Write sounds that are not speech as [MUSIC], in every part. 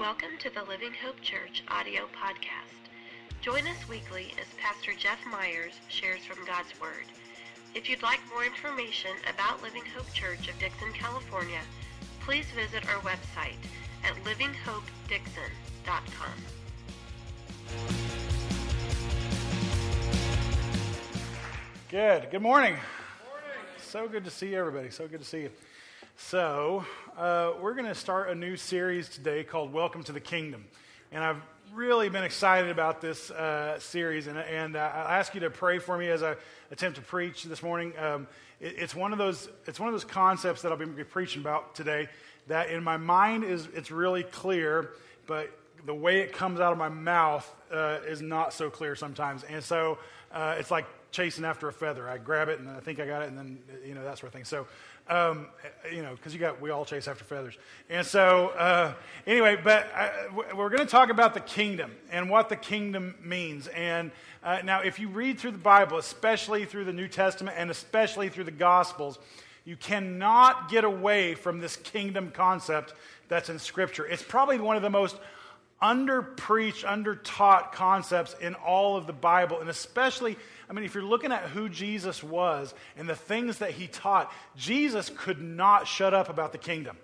Welcome to the Living Hope Church audio podcast. Join us weekly as Pastor Jeff Myers shares from God's Word. If you'd like more information about Living Hope Church of Dixon, California, please visit our website at livinghopedixon.com. Good. Good morning. So good to see you everybody. So good to see you. So, uh, we're going to start a new series today called Welcome to the Kingdom. And I've really been excited about this uh, series. And, and uh, I ask you to pray for me as I attempt to preach this morning. Um, it, it's, one of those, it's one of those concepts that I'll be preaching about today that in my mind is it's really clear, but the way it comes out of my mouth uh, is not so clear sometimes. And so uh, it's like chasing after a feather. I grab it and I think I got it, and then you know that sort of thing. So, um, you know, because you got we all chase after feathers. And so, uh, anyway, but I, we're going to talk about the kingdom and what the kingdom means. And uh, now, if you read through the Bible, especially through the New Testament and especially through the Gospels, you cannot get away from this kingdom concept that's in Scripture. It's probably one of the most under preached, under taught concepts in all of the Bible, and especially I mean, if you're looking at who Jesus was and the things that he taught, Jesus could not shut up about the kingdom.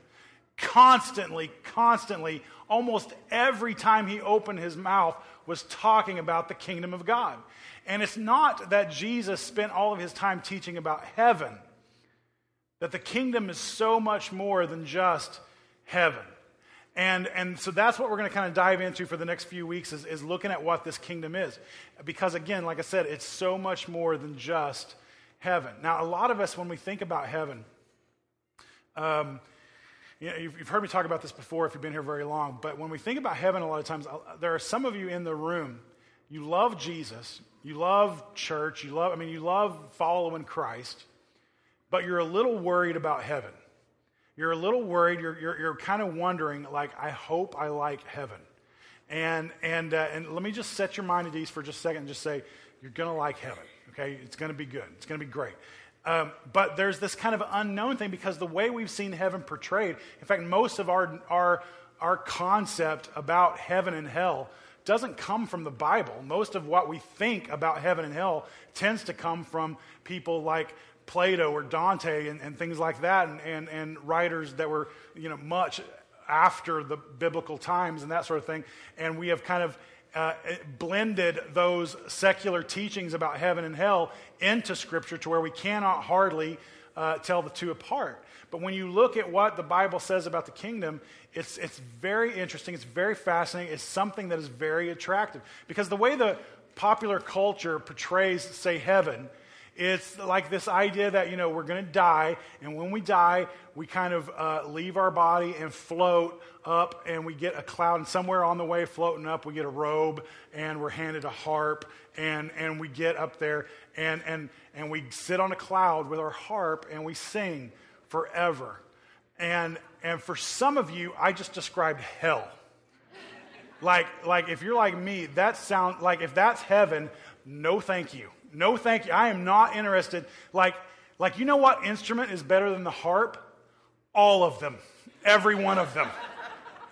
Constantly, constantly, almost every time he opened his mouth was talking about the kingdom of God. And it's not that Jesus spent all of his time teaching about heaven, that the kingdom is so much more than just heaven. And, and so that's what we're going to kind of dive into for the next few weeks is, is looking at what this kingdom is. Because again, like I said, it's so much more than just heaven. Now, a lot of us, when we think about heaven, um, you know, you've, you've, heard me talk about this before if you've been here very long, but when we think about heaven, a lot of times, uh, there are some of you in the room, you love Jesus, you love church, you love, I mean, you love following Christ, but you're a little worried about heaven. You're a little worried. You're, you're, you're kind of wondering, like, I hope I like heaven. And, and, uh, and let me just set your mind at ease for just a second and just say, you're going to like heaven, okay? It's going to be good. It's going to be great. Um, but there's this kind of unknown thing because the way we've seen heaven portrayed, in fact, most of our, our, our concept about heaven and hell doesn't come from the Bible. Most of what we think about heaven and hell tends to come from people like Plato or Dante and, and things like that, and, and, and writers that were you know, much after the biblical times and that sort of thing. And we have kind of uh, blended those secular teachings about heaven and hell into Scripture to where we cannot hardly uh, tell the two apart. But when you look at what the Bible says about the kingdom, it's, it's very interesting, it's very fascinating, it's something that is very attractive. Because the way the popular culture portrays, say, heaven, it's like this idea that, you know, we're going to die, and when we die, we kind of uh, leave our body and float up, and we get a cloud, and somewhere on the way floating up, we get a robe, and we're handed a harp, and, and we get up there, and, and, and we sit on a cloud with our harp, and we sing forever. And, and for some of you, I just described hell. like, like if you're like me, that sound like if that's heaven, no thank you. No, thank you. I am not interested. Like, like you know what instrument is better than the harp? All of them. Every one of them.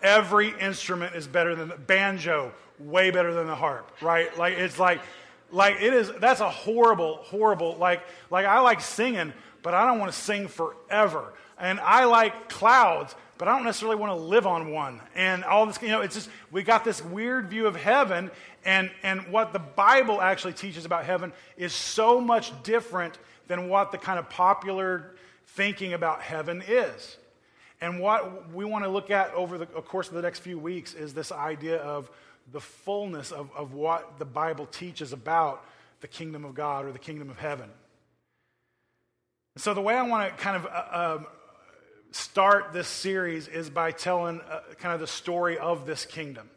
Every instrument is better than the banjo, way better than the harp, right? Like it's like like it is that's a horrible, horrible, like like I like singing, but I don't want to sing forever. And I like clouds, but I don't necessarily want to live on one. And all this, you know, it's just, we got this weird view of heaven, and, and what the Bible actually teaches about heaven is so much different than what the kind of popular thinking about heaven is. And what we want to look at over the course of the next few weeks is this idea of the fullness of, of what the Bible teaches about the kingdom of God or the kingdom of heaven. So, the way I want to kind of uh, um, start this series is by telling uh, kind of the story of this kingdom.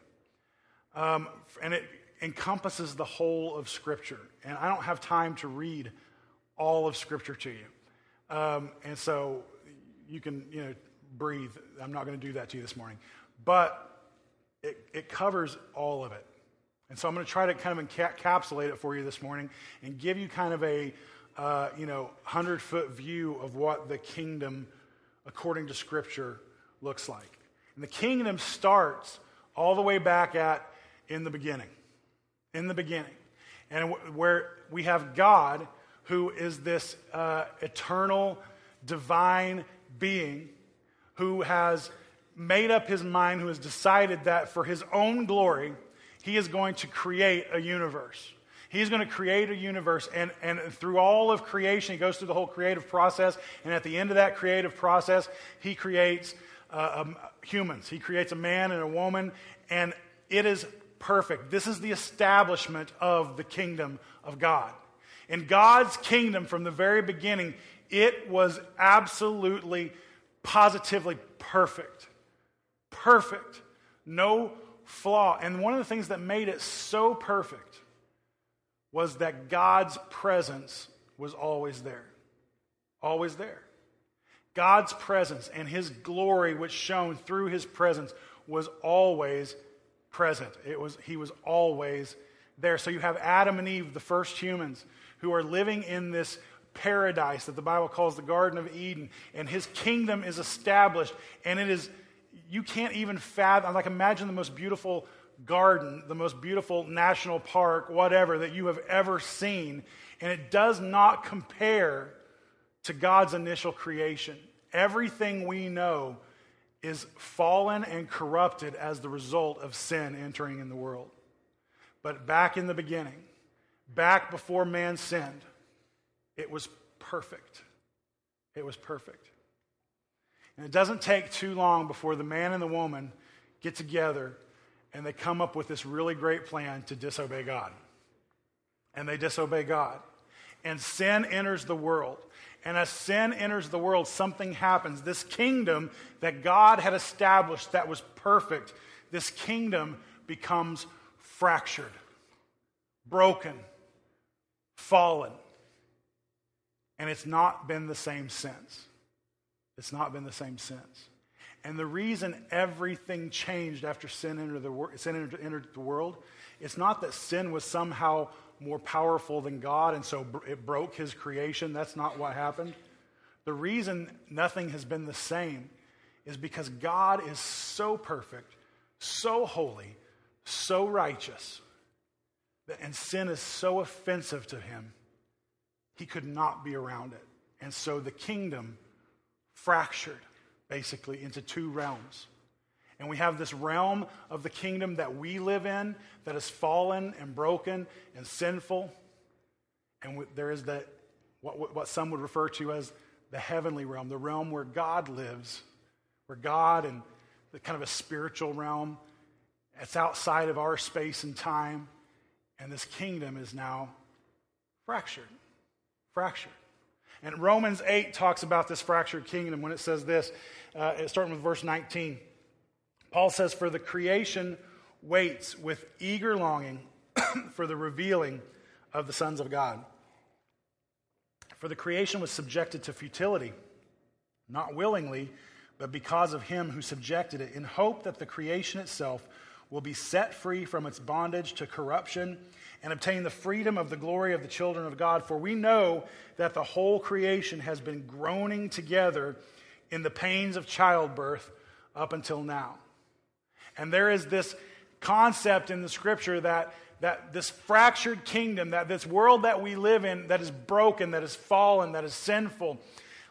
Um, and it encompasses the whole of Scripture. And I don't have time to read all of Scripture to you. Um, and so you can, you know, breathe. I'm not going to do that to you this morning. But it, it covers all of it. And so I'm going to try to kind of encapsulate it for you this morning and give you kind of a, uh, you know, 100 foot view of what the kingdom according to Scripture looks like. And the kingdom starts all the way back at in the beginning. In the beginning. And where we have God, who is this uh, eternal, divine being who has made up his mind, who has decided that for his own glory, he is going to create a universe. He's going to create a universe, and, and through all of creation, he goes through the whole creative process. And at the end of that creative process, he creates uh, um, humans. He creates a man and a woman, and it is perfect. This is the establishment of the kingdom of God. In God's kingdom, from the very beginning, it was absolutely, positively perfect. Perfect. No flaw. And one of the things that made it so perfect was that God's presence was always there. Always there. God's presence and his glory, which shone through his presence, was always present. It was, he was always there. So you have Adam and Eve, the first humans, who are living in this paradise that the Bible calls the Garden of Eden, and his kingdom is established, and it is, you can't even fathom, like imagine the most beautiful garden, the most beautiful national park, whatever, that you have ever seen, and it does not compare to God's initial creation. Everything we know is fallen and corrupted as the result of sin entering in the world. But back in the beginning, back before man sinned, it was perfect. It was perfect. And it doesn't take too long before the man and the woman get together and they come up with this really great plan to disobey God. And they disobey God. And sin enters the world. And as sin enters the world, something happens. This kingdom that God had established that was perfect, this kingdom becomes fractured, broken, fallen. And it's not been the same since. It's not been the same since. And the reason everything changed after sin entered the, sin entered the world, it's not that sin was somehow more powerful than God and so it broke his creation. That's not what happened. The reason nothing has been the same is because God is so perfect, so holy, so righteous, and sin is so offensive to him, he could not be around it. And so the kingdom fractured basically into two realms. And we have this realm of the kingdom that we live in that is fallen and broken and sinful. And there is that, what, what some would refer to as the heavenly realm, the realm where God lives, where God and the kind of a spiritual realm, it's outside of our space and time. And this kingdom is now fractured. Fractured. And Romans 8 talks about this fractured kingdom when it says this, uh, starting with verse 19. Paul says, For the creation waits with eager longing [CLEARS THROAT] for the revealing of the sons of God. For the creation was subjected to futility, not willingly, but because of him who subjected it, in hope that the creation itself will be set free from its bondage to corruption and obtain the freedom of the glory of the children of God. For we know that the whole creation has been groaning together in the pains of childbirth up until now. And there is this concept in the scripture that, that this fractured kingdom, that this world that we live in that is broken, that is fallen, that is sinful,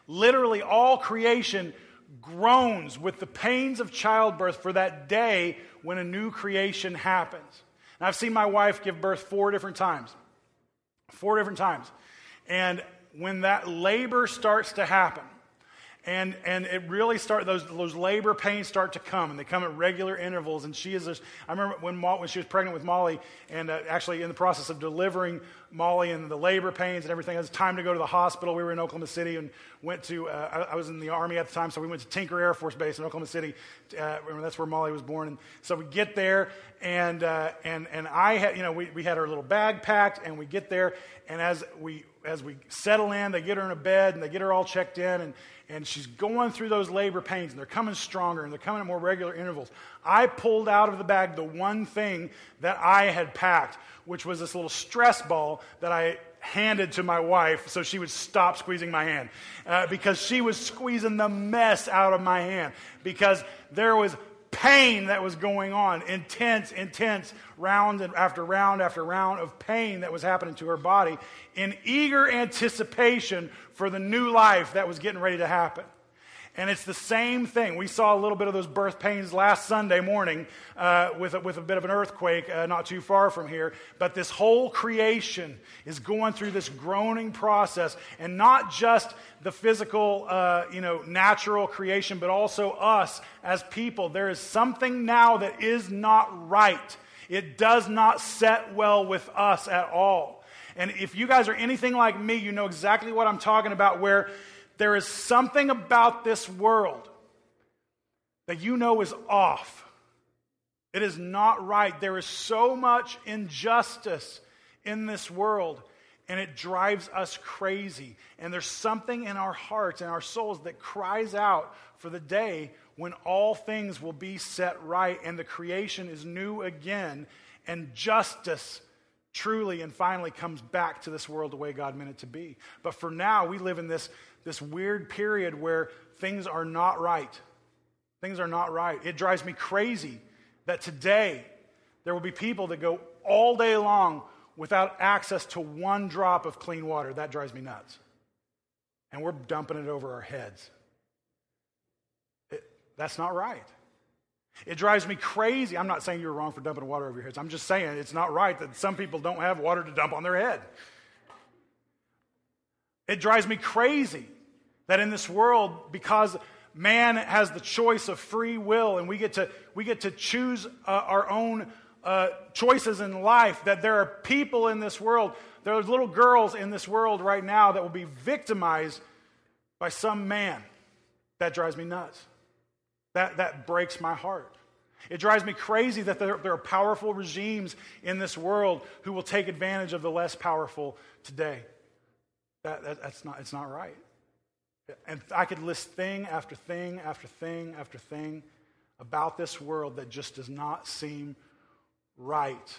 literally all creation groans with the pains of childbirth for that day when a new creation happens. And I've seen my wife give birth four different times. Four different times. And when that labor starts to happen, and, and it really start those, those labor pains start to come and they come at regular intervals. And she is this, i remember when, when she was pregnant with molly and uh, actually in the process of delivering molly and the labor pains and everything it was time to go to the hospital. We were in oklahoma city and went to uh, I, I, was in the army at the time so we went to tinker air force base in oklahoma city uh, that's where molly was born. And so we get there and, uh, and, and i had you know we, we had our little bag packed and we get there and as we as we settle in they get her in a bed and they get her all checked in and and she's going through those labor pains, and they're coming stronger, and they're coming at more regular intervals. I pulled out of the bag the one thing that I had packed, which was this little stress ball that I handed to my wife so she would stop squeezing my hand uh, because she was squeezing the mess out of my hand because there was pain that was going on intense, intense, round after round after round of pain that was happening to her body in eager anticipation for the new life that was getting ready to happen. And it's the same thing. We saw a little bit of those birth pains last Sunday morning uh, with, a, with a bit of an earthquake uh, not too far from here. But this whole creation is going through this groaning process, and not just the physical, uh, you know, natural creation, but also us as people. There is something now that is not right. It does not set well with us at all. And if you guys are anything like me, you know exactly what I'm talking about, where there is something about this world that you know is off. It is not right. There is so much injustice in this world, and it drives us crazy. And there's something in our hearts and our souls that cries out for the day when all things will be set right and the creation is new again and justice truly and finally comes back to this world the way God meant it to be. But for now, we live in this this weird period where things are not right. Things are not right. It drives me crazy that today there will be people that go all day long without access to one drop of clean water. That drives me nuts. And we're dumping it over our heads. It, that's not right. It drives me crazy. I'm not saying you're wrong for dumping water over your heads. I'm just saying it's not right that some people don't have water to dump on their head. It drives me crazy that in this world, because man has the choice of free will and we get to, we get to choose uh, our own uh, choices in life, that there are people in this world, there are little girls in this world right now that will be victimized by some man. That drives me nuts. That, that breaks my heart. It drives me crazy that there, there, are powerful regimes in this world who will take advantage of the less powerful today. That, that, that's not, it's not right. And I could list thing after thing after thing after thing about this world that just does not seem right.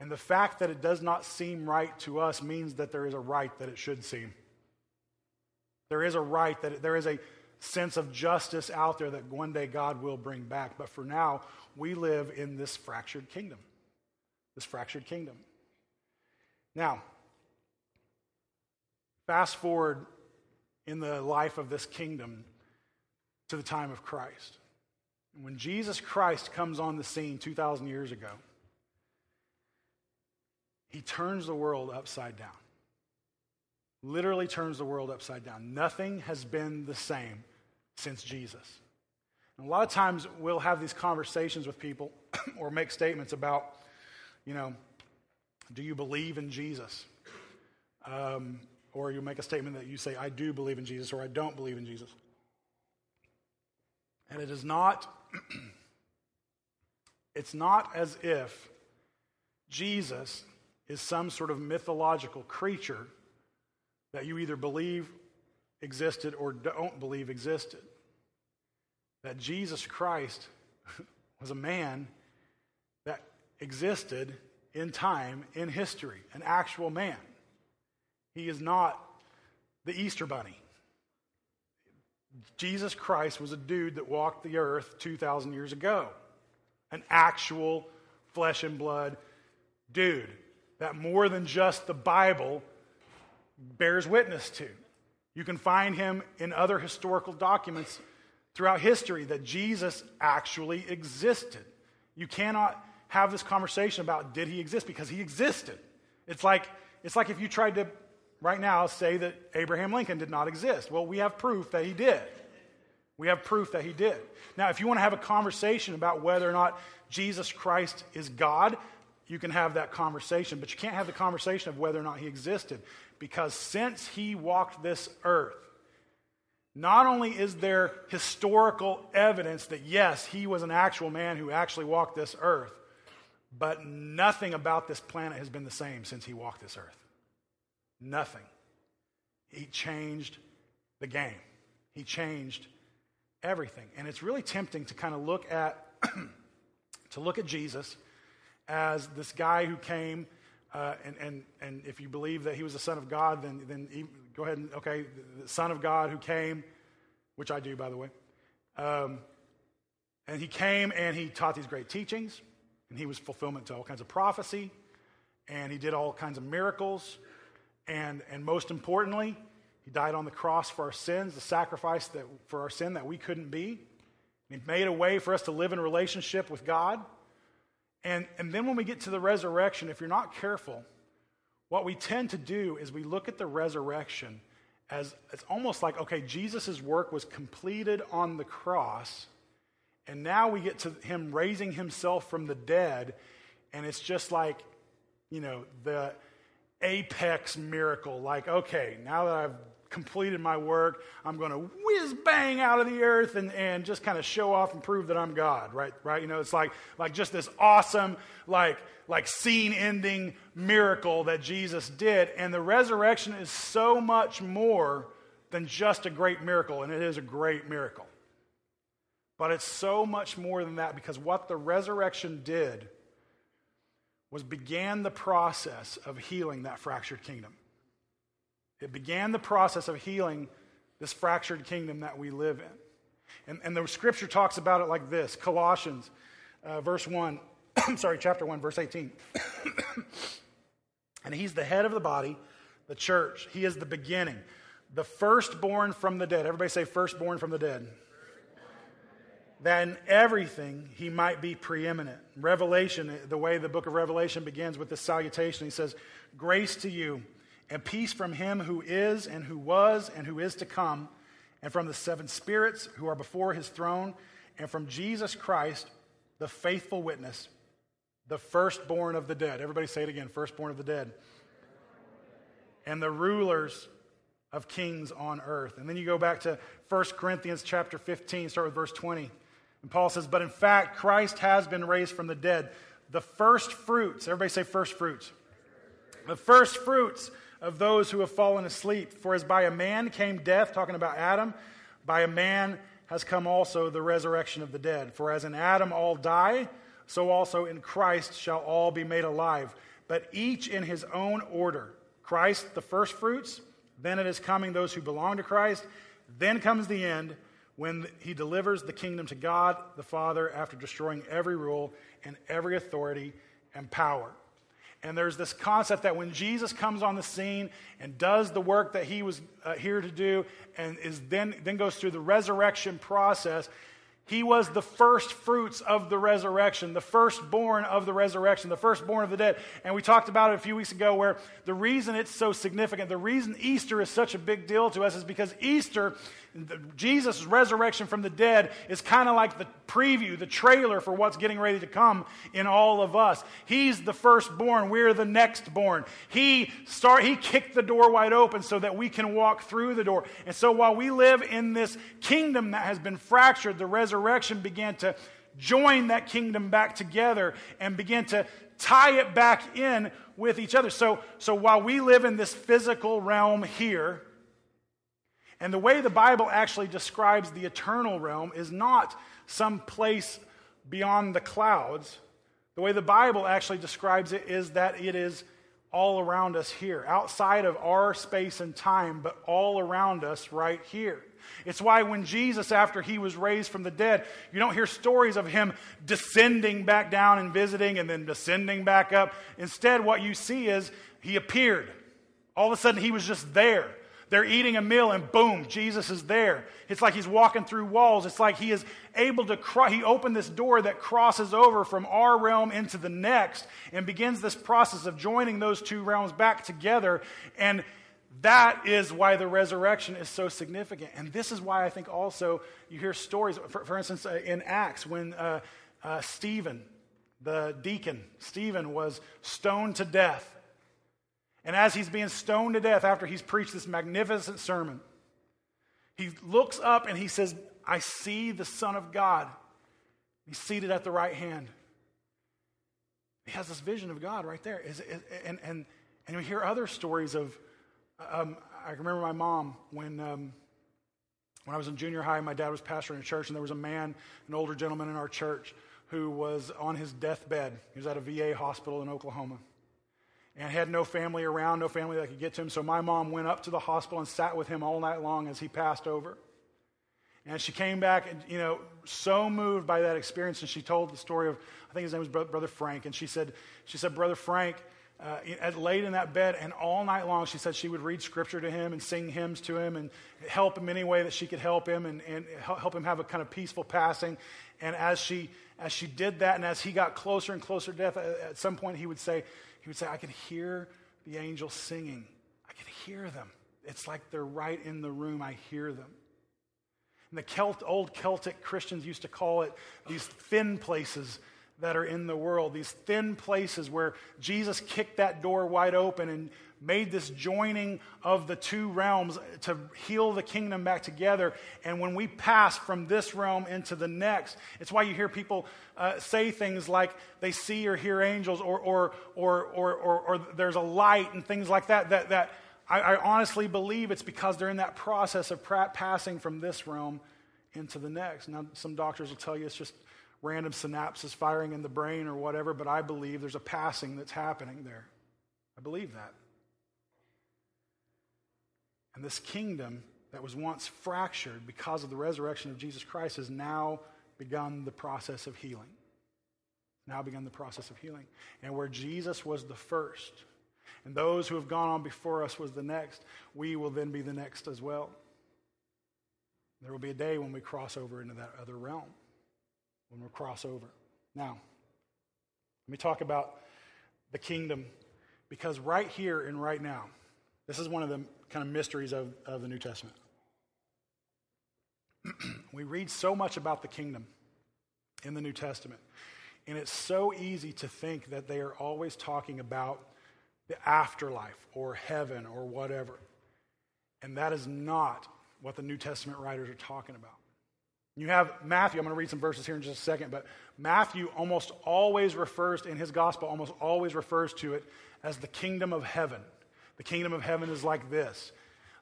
And the fact that it does not seem right to us means that there is a right that it should seem. There is a right that it, there is a sense of justice out there that one day God will bring back. But for now, we live in this fractured kingdom. This fractured kingdom. Now, fast forward in the life of this kingdom to the time of Christ. And when Jesus Christ comes on the scene 2,000 years ago, he turns the world upside down. Literally turns the world upside down. Nothing has been the same since Jesus. And a lot of times we'll have these conversations with people [COUGHS] or make statements about, you know, do you believe in Jesus? Um, or you make a statement that you say, I do believe in Jesus, or I don't believe in Jesus. And it is not, [CLEARS THROAT] it's not as if Jesus is some sort of mythological creature that you either believe existed or don't believe existed. That Jesus Christ [LAUGHS] was a man that existed in time, in history, an actual man. He is not the Easter Bunny. Jesus Christ was a dude that walked the earth 2,000 years ago, an actual flesh and blood dude that more than just the Bible bears witness to. You can find him in other historical documents throughout history that Jesus actually existed. You cannot have this conversation about did he exist because he existed. It's like, it's like if you tried to right now say that Abraham Lincoln did not exist. Well, we have proof that he did. We have proof that he did. Now, if you want to have a conversation about whether or not Jesus Christ is God, you can have that conversation, but you can't have the conversation of whether or not he existed. Because since he walked this earth, not only is there historical evidence that yes, he was an actual man who actually walked this earth, but nothing about this planet has been the same since he walked this earth. Nothing. He changed the game. He changed everything. And it's really tempting to kind of look at [CLEARS THROAT] to look at Jesus as this guy who came uh, and, and, and if you believe that he was the Son of God, then, then he, go ahead and, okay, the Son of God who came, which I do, by the way, um, And he came and he taught these great teachings, and he was fulfillment to all kinds of prophecy, and he did all kinds of miracles. And, and most importantly, he died on the cross for our sins, the sacrifice that, for our sin that we couldn't be. He made a way for us to live in relationship with God. And, and then when we get to the resurrection, if you're not careful, what we tend to do is we look at the resurrection as it's almost like, okay, Jesus' work was completed on the cross, and now we get to him raising himself from the dead, and it's just like, you know, the apex miracle. Like, okay, now that I've completed my work. I'm going to whiz bang out of the earth and, and just kind of show off and prove that I'm God, right? Right? You know, it's like, like just this awesome, like, like scene ending miracle that Jesus did. And the resurrection is so much more than just a great miracle, and it is a great miracle. But it's so much more than that because what the resurrection did was began the process of healing that fractured kingdom. It began the process of healing this fractured kingdom that we live in. And, and the scripture talks about it like this Colossians, uh, verse 1, I'm [CLEARS THROAT] sorry, chapter 1, verse 18. [CLEARS THROAT] and he's the head of the body, the church. He is the beginning, the firstborn from the dead. Everybody say, firstborn from the dead. That in everything he might be preeminent. Revelation, the way the book of Revelation begins with this salutation, he says, Grace to you and peace from him who is, and who was, and who is to come, and from the seven spirits who are before his throne, and from Jesus Christ, the faithful witness, the firstborn of the dead. Everybody say it again firstborn of the dead. And the rulers of kings on earth. And then you go back to 1 Corinthians chapter 15, start with verse 20. And Paul says, But in fact, Christ has been raised from the dead, the first fruits. Everybody say first fruits. The first fruits of those who have fallen asleep. For as by a man came death, talking about Adam, by a man has come also the resurrection of the dead. For as in Adam all die, so also in Christ shall all be made alive, but each in his own order. Christ, the first fruits, then it is coming those who belong to Christ, then comes the end when he delivers the kingdom to God the Father after destroying every rule and every authority and power. And there's this concept that when Jesus comes on the scene and does the work that he was uh, here to do and is then, then goes through the resurrection process, he was the first fruits of the resurrection, the firstborn of the resurrection, the firstborn of the dead. And we talked about it a few weeks ago where the reason it's so significant, the reason Easter is such a big deal to us is because Easter Jesus' resurrection from the dead is kind of like the preview, the trailer for what's getting ready to come in all of us. He's the firstborn, we're the next born. He start he kicked the door wide open so that we can walk through the door. And so while we live in this kingdom that has been fractured, the resurrection began to join that kingdom back together and begin to tie it back in with each other. So, so while we live in this physical realm here, and the way the Bible actually describes the eternal realm is not some place beyond the clouds. The way the Bible actually describes it is that it is all around us here, outside of our space and time, but all around us right here. It's why when Jesus, after he was raised from the dead, you don't hear stories of him descending back down and visiting and then descending back up. Instead, what you see is he appeared. All of a sudden, he was just there. They're eating a meal and boom, Jesus is there. It's like he's walking through walls. It's like he is able to, he opened this door that crosses over from our realm into the next and begins this process of joining those two realms back together. And that is why the resurrection is so significant. And this is why I think also you hear stories, for, for instance, uh, in Acts, when uh, uh, Stephen, the deacon, Stephen was stoned to death and as he's being stoned to death after he's preached this magnificent sermon, he looks up and he says, I see the Son of God. He's seated at the right hand. He has this vision of God right there. And, and, and we hear other stories of, um, I remember my mom when, um, when I was in junior high, my dad was pastoring a church, and there was a man, an older gentleman in our church, who was on his deathbed. He was at a VA hospital in Oklahoma and had no family around, no family that could get to him. So my mom went up to the hospital and sat with him all night long as he passed over. And she came back, and, you know, so moved by that experience. And she told the story of, I think his name was Brother Frank. And she said, she said, Brother Frank, uh, laid in that bed, and all night long, she said she would read scripture to him and sing hymns to him and help him any way that she could help him and, and help him have a kind of peaceful passing. And as she, as she did that, and as he got closer and closer to death, at some point he would say, he would say, I could hear the angels singing. I could hear them. It's like they're right in the room. I hear them. And the Celt, old Celtic Christians used to call it these thin places that are in the world, these thin places where Jesus kicked that door wide open and made this joining of the two realms to heal the kingdom back together. And when we pass from this realm into the next, it's why you hear people uh, say things like they see or hear angels or, or, or, or, or, or there's a light and things like that, that, that I, I honestly believe it's because they're in that process of passing from this realm into the next. Now, some doctors will tell you it's just random synapses firing in the brain or whatever, but I believe there's a passing that's happening there. I believe that. And this kingdom that was once fractured because of the resurrection of Jesus Christ has now begun the process of healing. Now begun the process of healing. And where Jesus was the first, and those who have gone on before us was the next, we will then be the next as well. There will be a day when we cross over into that other realm, when we cross over. Now, let me talk about the kingdom, because right here and right now, this is one of the kind of mysteries of, of the New Testament. [CLEARS THROAT] we read so much about the kingdom in the New Testament, and it's so easy to think that they are always talking about the afterlife or heaven or whatever. And that is not what the New Testament writers are talking about. You have Matthew, I'm going to read some verses here in just a second, but Matthew almost always refers, in his gospel, almost always refers to it as the kingdom of heaven. The kingdom of heaven is like this,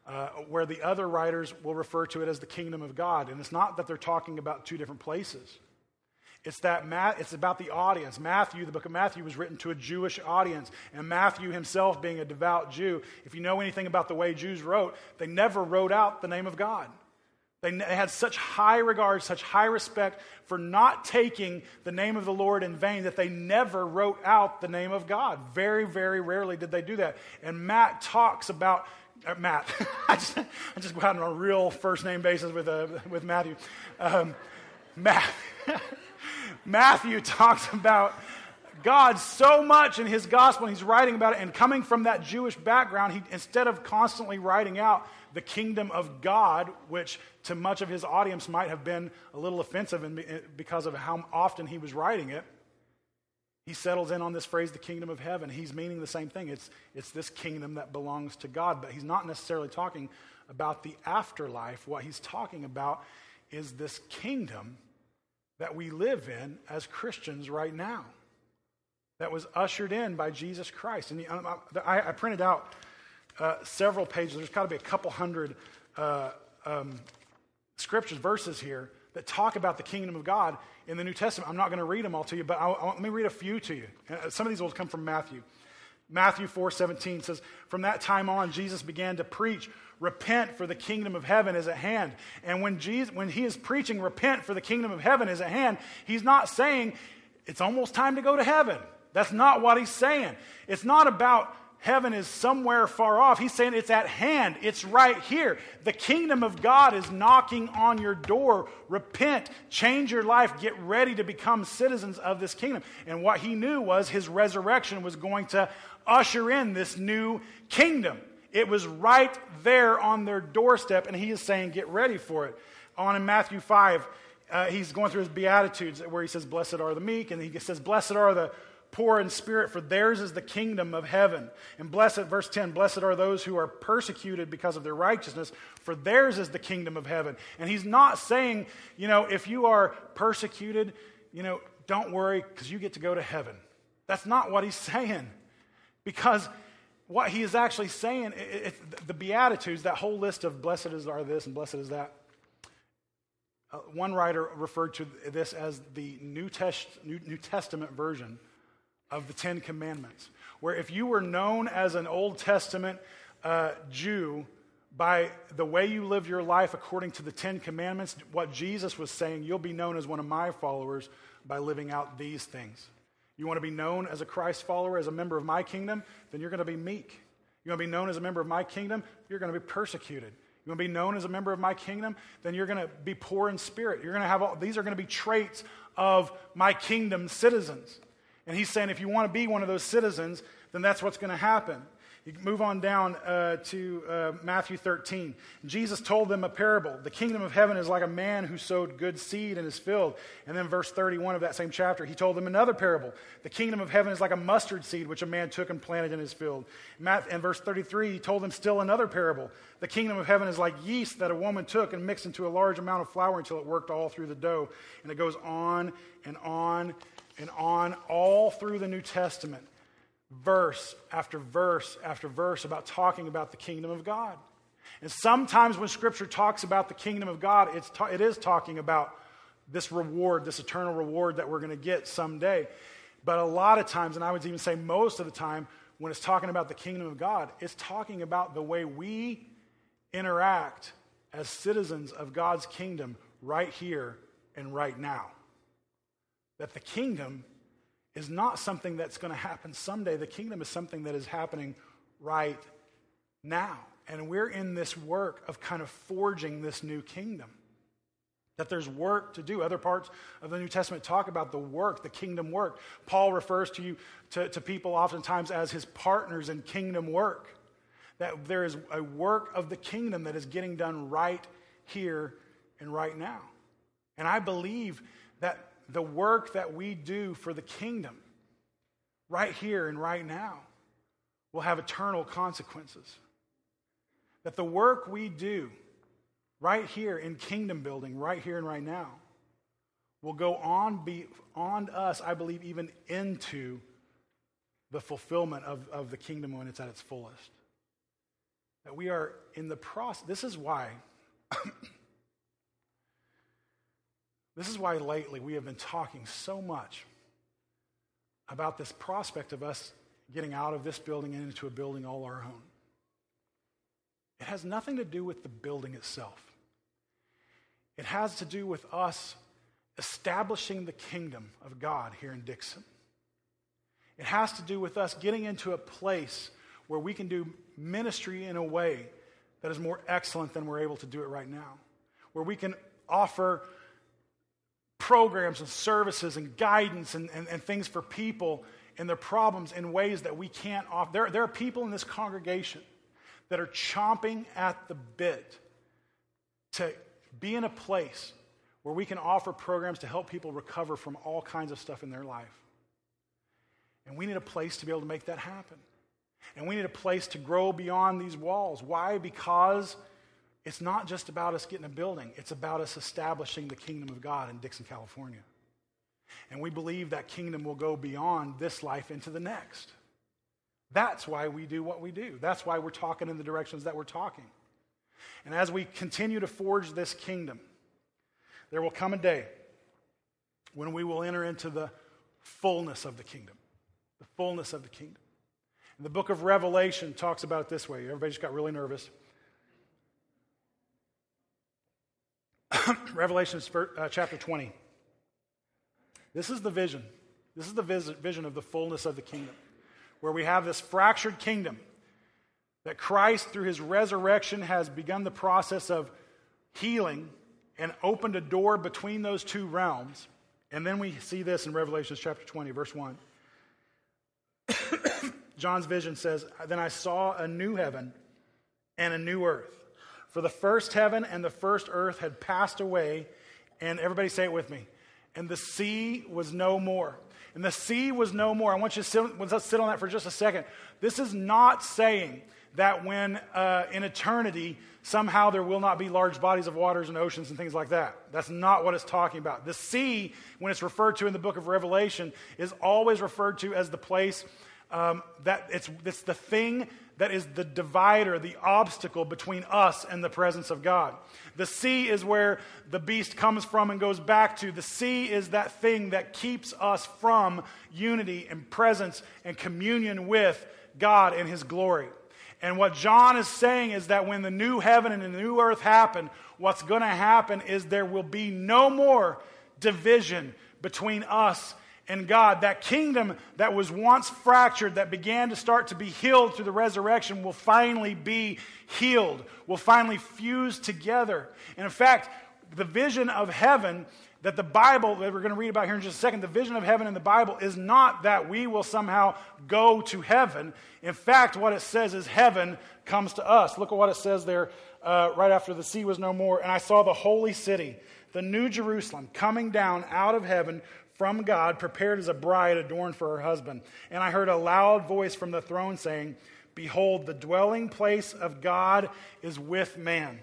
uh, where the other writers will refer to it as the kingdom of God. And it's not that they're talking about two different places. It's that Ma- it's about the audience. Matthew, the book of Matthew, was written to a Jewish audience, and Matthew himself, being a devout Jew, if you know anything about the way Jews wrote, they never wrote out the name of God. They, they had such high regard, such high respect for not taking the name of the Lord in vain that they never wrote out the name of God. Very, very rarely did they do that. And Matt talks about uh, Matt. [LAUGHS] I just, I just go out on a real first name basis with, uh, with Matthew. Um, Matt. [LAUGHS] Matthew talks about God so much in his gospel, and he's writing about it, and coming from that Jewish background, he, instead of constantly writing out the kingdom of God, which to much of his audience might have been a little offensive eh, because of how often he was writing it, he settles in on this phrase, the kingdom of heaven. He's meaning the same thing. It's, it's this kingdom that belongs to God, but he's not necessarily talking about the afterlife. What he's talking about is this kingdom that we live in as Christians right now that was ushered in by Jesus Christ. And I, I printed out uh, several pages. There's got to be a couple hundred uh, um, scriptures, verses here that talk about the kingdom of God in the New Testament. I'm not going to read them all to you, but I'll, I'll, let me read a few to you. Uh, some of these will come from Matthew. Matthew 4:17 says, "From that time on Jesus began to preach, repent for the kingdom of heaven is at hand." And when Jesus when he is preaching repent for the kingdom of heaven is at hand, he's not saying it's almost time to go to heaven. That's not what he's saying. It's not about heaven is somewhere far off. He's saying it's at hand, it's right here. The kingdom of God is knocking on your door. Repent, change your life, get ready to become citizens of this kingdom. And what he knew was his resurrection was going to usher in this new kingdom. It was right there on their doorstep, and he is saying, Get ready for it. On in Matthew 5, uh, he's going through his Beatitudes where he says, Blessed are the meek, and he says, Blessed are the poor in spirit, for theirs is the kingdom of heaven. And blessed, verse 10, blessed are those who are persecuted because of their righteousness, for theirs is the kingdom of heaven. And he's not saying, you know, if you are persecuted, you know, don't worry because you get to go to heaven. That's not what he's [LAUGHS] saying. Because what he is actually saying, it, it, the Beatitudes, that whole list of blessed is are this and blessed is that. Uh, one writer referred to this as the New, Test, New, New Testament version of the Ten Commandments, where if you were known as an Old Testament uh, Jew by the way you live your life according to the Ten Commandments, what Jesus was saying, you'll be known as one of my followers by living out these things. You want to be known as a Christ follower, as a member of my kingdom, then you're going to be meek. You want to be known as a member of my kingdom, you're going to be persecuted. You want to be known as a member of my kingdom, then you're going to be poor in spirit. You're going to have all, these are going to be traits of my kingdom citizens. And he's saying if you want to be one of those citizens, then that's what's going to happen. You move on down uh, to uh, Matthew 13. Jesus told them a parable. The kingdom of heaven is like a man who sowed good seed in his field. And then, verse 31 of that same chapter, he told them another parable. The kingdom of heaven is like a mustard seed which a man took and planted in his field. And verse 33, he told them still another parable. The kingdom of heaven is like yeast that a woman took and mixed into a large amount of flour until it worked all through the dough. And it goes on and on and on, all through the New Testament verse after verse after verse about talking about the kingdom of God. And sometimes when Scripture talks about the kingdom of God, it's ta- it is talking about this reward, this eternal reward that we're going to get someday. But a lot of times, and I would even say most of the time, when it's talking about the kingdom of God, it's talking about the way we interact as citizens of God's kingdom right here and right now. That the kingdom is not something that's going to happen someday. The kingdom is something that is happening right now. And we're in this work of kind of forging this new kingdom. That there's work to do. Other parts of the New Testament talk about the work, the kingdom work. Paul refers to you to, to people oftentimes as his partners in kingdom work. That there is a work of the kingdom that is getting done right here and right now. And I believe that the work that we do for the kingdom right here and right now will have eternal consequences. That the work we do right here in kingdom building, right here and right now, will go on beyond us, I believe, even into the fulfillment of, of the kingdom when it's at its fullest. That we are in the process. This is why This is why lately we have been talking so much about this prospect of us getting out of this building and into a building all our own. It has nothing to do with the building itself. It has to do with us establishing the kingdom of God here in Dixon. It has to do with us getting into a place where we can do ministry in a way that is more excellent than we're able to do it right now, where we can offer programs and services and guidance and, and, and things for people and their problems in ways that we can't offer. There, there are people in this congregation that are chomping at the bit to be in a place where we can offer programs to help people recover from all kinds of stuff in their life. And we need a place to be able to make that happen. And we need a place to grow beyond these walls. Why? Because it's not just about us getting a building, it's about us establishing the kingdom of God in Dixon, California. And we believe that kingdom will go beyond this life into the next. That's why we do what we do. That's why we're talking in the directions that we're talking. And as we continue to forge this kingdom, there will come a day when we will enter into the fullness of the kingdom. The fullness of the kingdom. And the book of Revelation talks about it this way. Everybody just got really nervous. [COUGHS] Revelation uh, chapter 20. This is the vision. This is the vision of the fullness of the kingdom, where we have this fractured kingdom that Christ, through his resurrection, has begun the process of healing and opened a door between those two realms. And then we see this in Revelation chapter 20, verse 1. [COUGHS] John's vision says, Then I saw a new heaven and a new earth. For the first heaven and the first earth had passed away, and everybody say it with me. And the sea was no more. And the sea was no more. I want you to sit, let's sit on that for just a second. This is not saying that when uh, in eternity somehow there will not be large bodies of waters and oceans and things like that. That's not what it's talking about. The sea, when it's referred to in the book of Revelation, is always referred to as the place um, that it's, it's the thing that is the divider, the obstacle between us and the presence of God. The sea is where the beast comes from and goes back to. The sea is that thing that keeps us from unity and presence and communion with God and His glory. And what John is saying is that when the new heaven and the new earth happen, what's going to happen is there will be no more division between us and God. That kingdom that was once fractured, that began to start to be healed through the resurrection, will finally be healed, will finally fuse together. And in fact, the vision of heaven that the Bible, that we're going to read about here in just a second, the vision of heaven in the Bible is not that we will somehow go to heaven. In fact, what it says is heaven comes to us. Look at what it says there uh, right after the sea was no more. And I saw the holy city, the new Jerusalem, coming down out of heaven from God, prepared as a bride adorned for her husband. And I heard a loud voice from the throne saying, Behold, the dwelling place of God is with man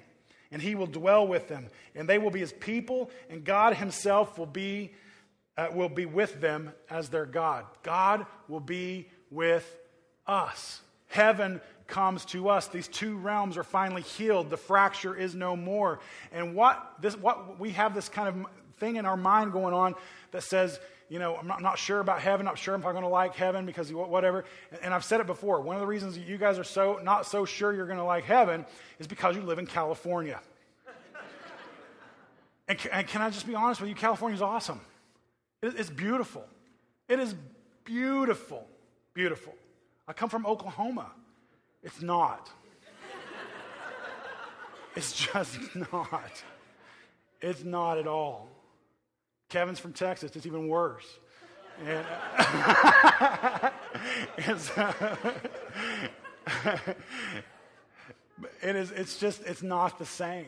and he will dwell with them, and they will be his people, and God himself will be, uh, will be with them as their God. God will be with us. Heaven comes to us. These two realms are finally healed. The fracture is no more. And what this what we have this kind of thing in our mind going on that says, you know, I'm not, not sure about heaven, not sure if I'm going to like heaven because whatever. And I've said it before. One of the reasons that you guys are so not so sure you're going to like heaven is because you live in California. [LAUGHS] and, and can I just be honest with you? California is awesome. It, it's beautiful. It is beautiful, beautiful. I come from Oklahoma. It's not. [LAUGHS] it's just [LAUGHS] not. It's not at all. Kevin's from Texas. It's even worse. And, [LAUGHS] [LAUGHS] it's, uh, it is, it's just, it's not the same.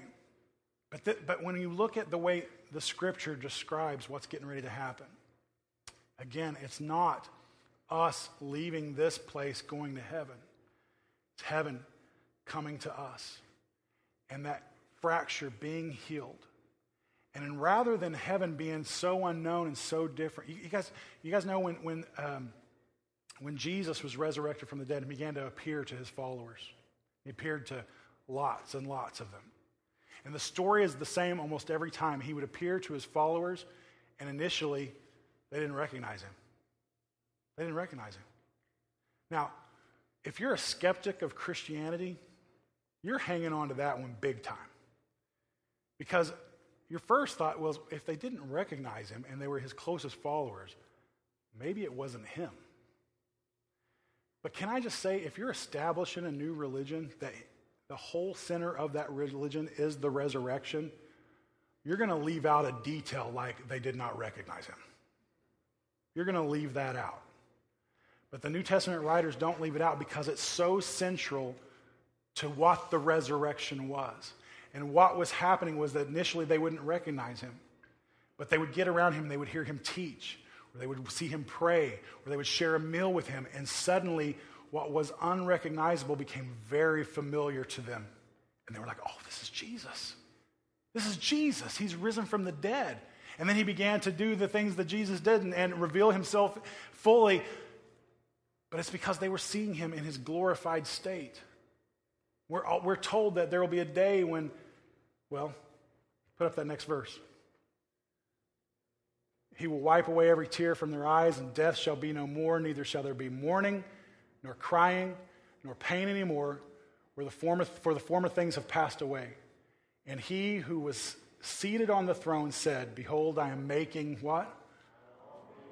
But, th- but when you look at the way the scripture describes what's getting ready to happen, again, it's not us leaving this place going to heaven. It's heaven coming to us. And that fracture being healed and rather than heaven being so unknown and so different, you, you guys, you guys know when, when, um, when Jesus was resurrected from the dead and began to appear to his followers, he appeared to lots and lots of them. And the story is the same almost every time. He would appear to his followers, and initially, they didn't recognize him. They didn't recognize him. Now, if you're a skeptic of Christianity, you're hanging on to that one big time. Because your first thought was if they didn't recognize him and they were his closest followers, maybe it wasn't him. But can I just say, if you're establishing a new religion that the whole center of that religion is the resurrection, you're going to leave out a detail like they did not recognize him. You're going to leave that out. But the New Testament writers don't leave it out because it's so central to what the resurrection was. And what was happening was that initially they wouldn't recognize him, but they would get around him, they would hear him teach, or they would see him pray, or they would share a meal with him, and suddenly what was unrecognizable became very familiar to them. And they were like, oh, this is Jesus. This is Jesus. He's risen from the dead. And then he began to do the things that Jesus did and, and reveal himself fully. But it's because they were seeing him in his glorified state. We're, we're told that there will be a day when well, put up that next verse. He will wipe away every tear from their eyes, and death shall be no more, neither shall there be mourning, nor crying, nor pain anymore, where the former, for the former things have passed away. And he who was seated on the throne said, Behold, I am making what?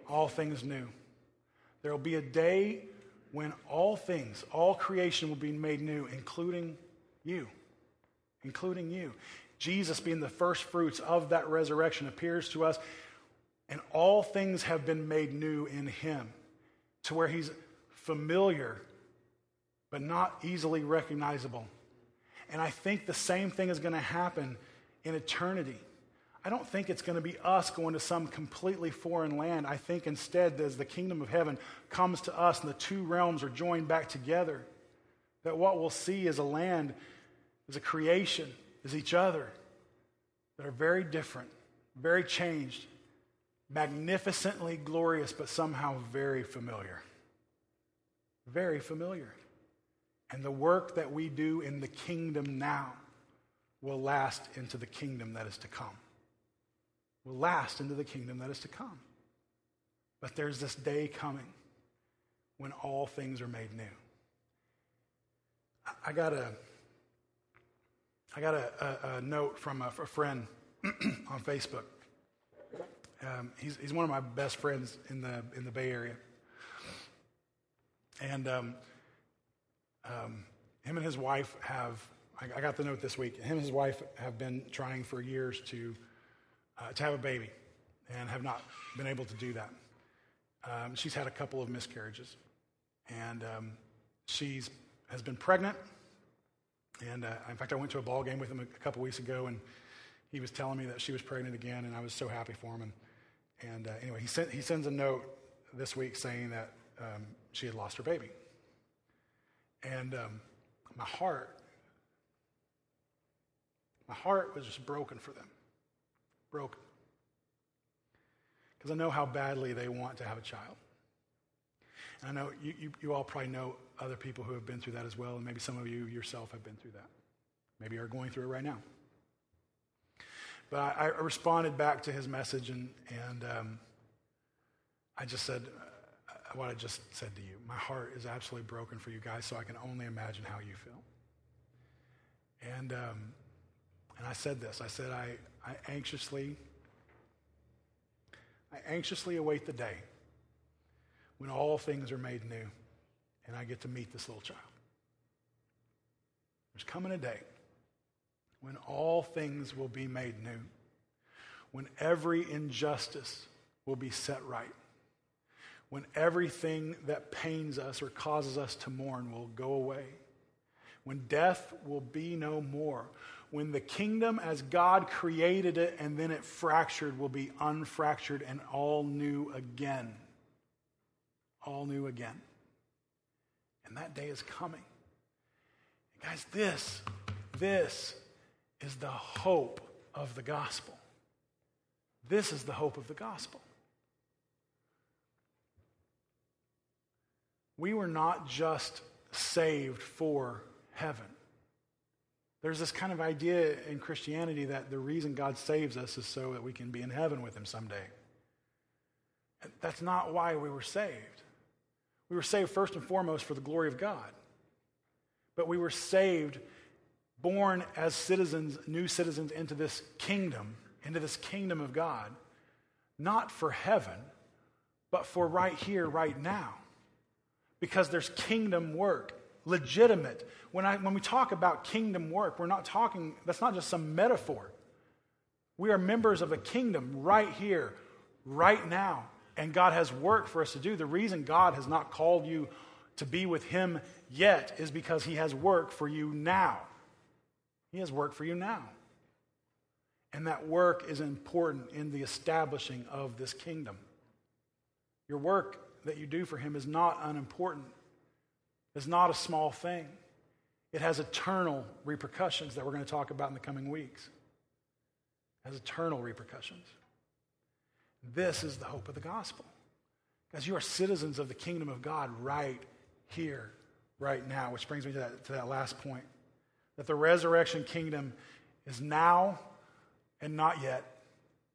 All things new. There will be a day when all things, all creation will be made new, including you. Including you. Jesus being the first fruits of that resurrection appears to us, and all things have been made new in him to where he's familiar but not easily recognizable. And I think the same thing is going to happen in eternity. I don't think it's going to be us going to some completely foreign land. I think instead, as the kingdom of heaven comes to us and the two realms are joined back together, that what we'll see is a land, is a creation is each other that are very different, very changed, magnificently glorious, but somehow very familiar. Very familiar. And the work that we do in the kingdom now will last into the kingdom that is to come. Will last into the kingdom that is to come. But there's this day coming when all things are made new. I got a, I got a, a, a note from a, a friend [CLEARS THROAT] on Facebook. Um, he's, he's one of my best friends in the, in the Bay Area. And um, um, him and his wife have, I, I, got the note this week, him and his wife have been trying for years to, uh, to have a baby and have not been able to do that. Um, she's had a couple of miscarriages. And um, she's has been pregnant. And uh, in fact, I went to a ball game with him a, couple weeks ago, and he was telling me that she was pregnant again, and I was so happy for him. And, and uh, anyway, he, sent, he sends a note this week saying that um, she had lost her baby. And um, my heart, my heart was just broken for them. Broken. Because I know how badly they want to have a child. And I know you, you, you, all probably know other people who have been through that as well, and maybe some of you yourself have been through that. Maybe are going through it right now. But I, I responded back to his message, and, and um, I just said uh, what I just said to you. My heart is absolutely broken for you guys, so I can only imagine how you feel. And, um, and I said this I said, I, I anxiously, I anxiously await the day when all things are made new and I get to meet this little child. There's coming a day when all things will be made new, when every injustice will be set right, when everything that pains us or causes us to mourn will go away, when death will be no more, when the kingdom as God created it and then it fractured will be unfractured and all new again all new again. And that day is coming. guys, this, this is the hope of the gospel. This is the hope of the gospel. We were not just saved for heaven. There's this kind of idea in Christianity that the reason God saves us is so that we can be in heaven with Him someday. That's not why we were saved. We were saved first and foremost for the glory of God. But we were saved, born as citizens, new citizens into this kingdom, into this kingdom of God, not for heaven, but for right here, right now. Because there's kingdom work, legitimate. When, I, when we talk about kingdom work, we're not talking, that's not just some metaphor. We are members of a kingdom right here, right now and God has work for us to do. The reason God has not called you to be with Him yet is because He has work for you now. He has work for you now. And that work is important in the establishing of this kingdom. Your work that you do for Him is not unimportant, it's not a small thing. It has eternal repercussions that we're going to talk about in the coming weeks. It has eternal repercussions. This is the hope of the gospel. Because you are citizens of the kingdom of God right here, right now, which brings me to that, to that last point that the resurrection kingdom is now and not yet,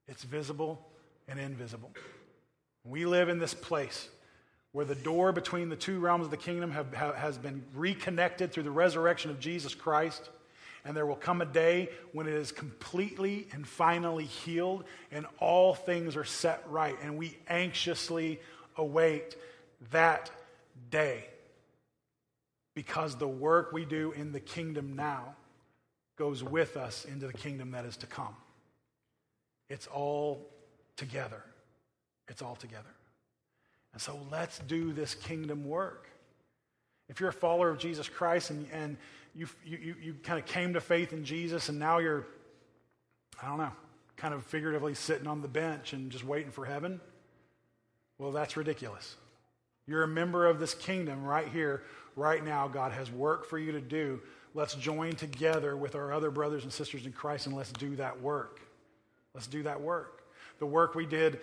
it's visible and invisible. We live in this place where the door between the two realms of the kingdom have, have, has been reconnected through the resurrection of Jesus Christ. And there will come a day when it is completely and finally healed and all things are set right. And we anxiously await that day because the work we do in the kingdom now goes with us into the kingdom that is to come. It's all together. It's all together. And so let's do this kingdom work. If you're a follower of Jesus Christ and, and you, you, you kind of came to faith in Jesus and now you're, I don't know, kind of figuratively sitting on the bench and just waiting for heaven, well, that's ridiculous. You're a member of this kingdom right here, right now. God has work for you to do. Let's join together with our other brothers and sisters in Christ and let's do that work. Let's do that work. The work we did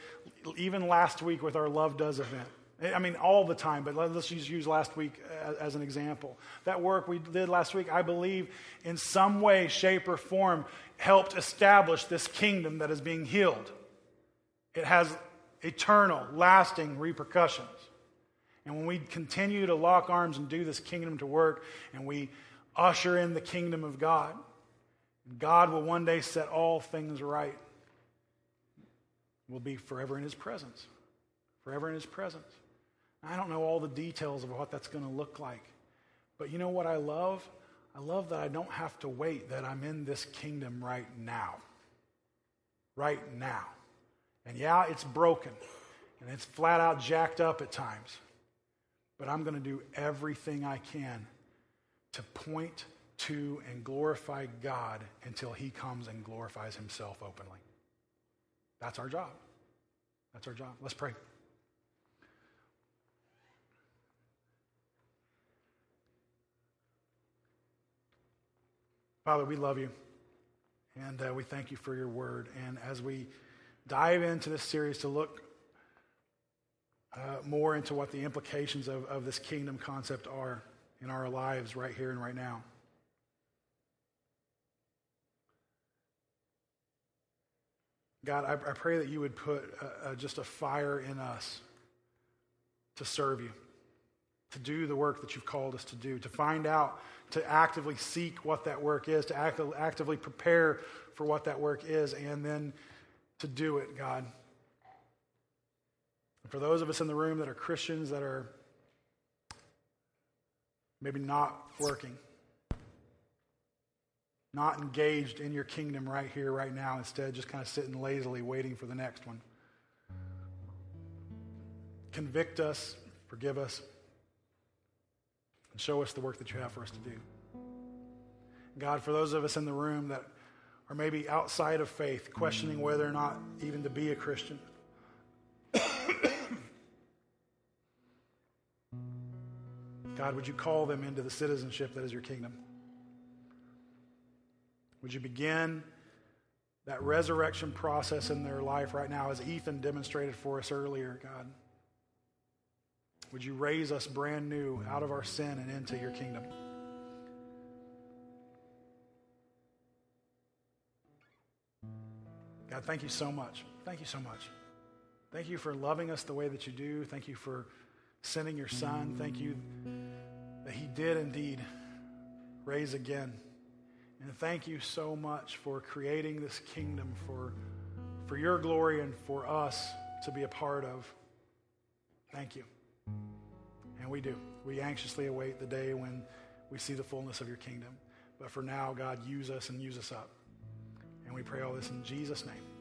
even last week with our Love Does event. I mean, all the time, but let's just use last week as an example. That work we did last week, I believe, in some way, shape, or form, helped establish this kingdom that is being healed. It has eternal, lasting repercussions. And when we continue to lock arms and do this kingdom to work, and we usher in the kingdom of God. God will one day set all things right. We'll be forever in his presence. Forever in his presence. I don't know all the details of what that's going to look like. But you know what I love? I love that I don't have to wait, that I'm in this kingdom right now. Right now. And yeah, it's broken and it's flat out jacked up at times. But I'm going to do everything I can to point to and glorify God until He comes and glorifies Himself openly. That's our job. That's our job. Let's pray. Father, we love you. And uh, we thank you for your word. And as we dive into this series to look uh, more into what the implications of, of this kingdom concept are in our lives right here and right now. God, I, I pray that you would put uh, uh, just a fire in us to serve you, to do the work that you've called us to do, to find out, to actively seek what that work is, to act, actively prepare for what that work is, and then to do it, God. And for those of us in the room that are Christians that are maybe not working, not engaged in your kingdom right here, right now, instead just kind of sitting lazily waiting for the next one. Convict us, forgive us, and show us the work that you have for us to do. God, for those of us in the room that are maybe outside of faith, questioning whether or not even to be a Christian. [COUGHS] God, would you call them into the citizenship that is your kingdom? Would you begin that resurrection process in their life right now, as Ethan demonstrated for us earlier, God? Would you raise us brand new out of our sin and into your kingdom? God, thank you so much. Thank you so much. Thank you for loving us the way that you do. Thank you for sending your son. Thank you that he did indeed raise again. And thank you so much for creating this kingdom for, for your glory and for us to be a part of. Thank you. And we do. We anxiously await the day when we see the fullness of your kingdom. But for now, God, use us and use us up. And we pray all this in Jesus' name.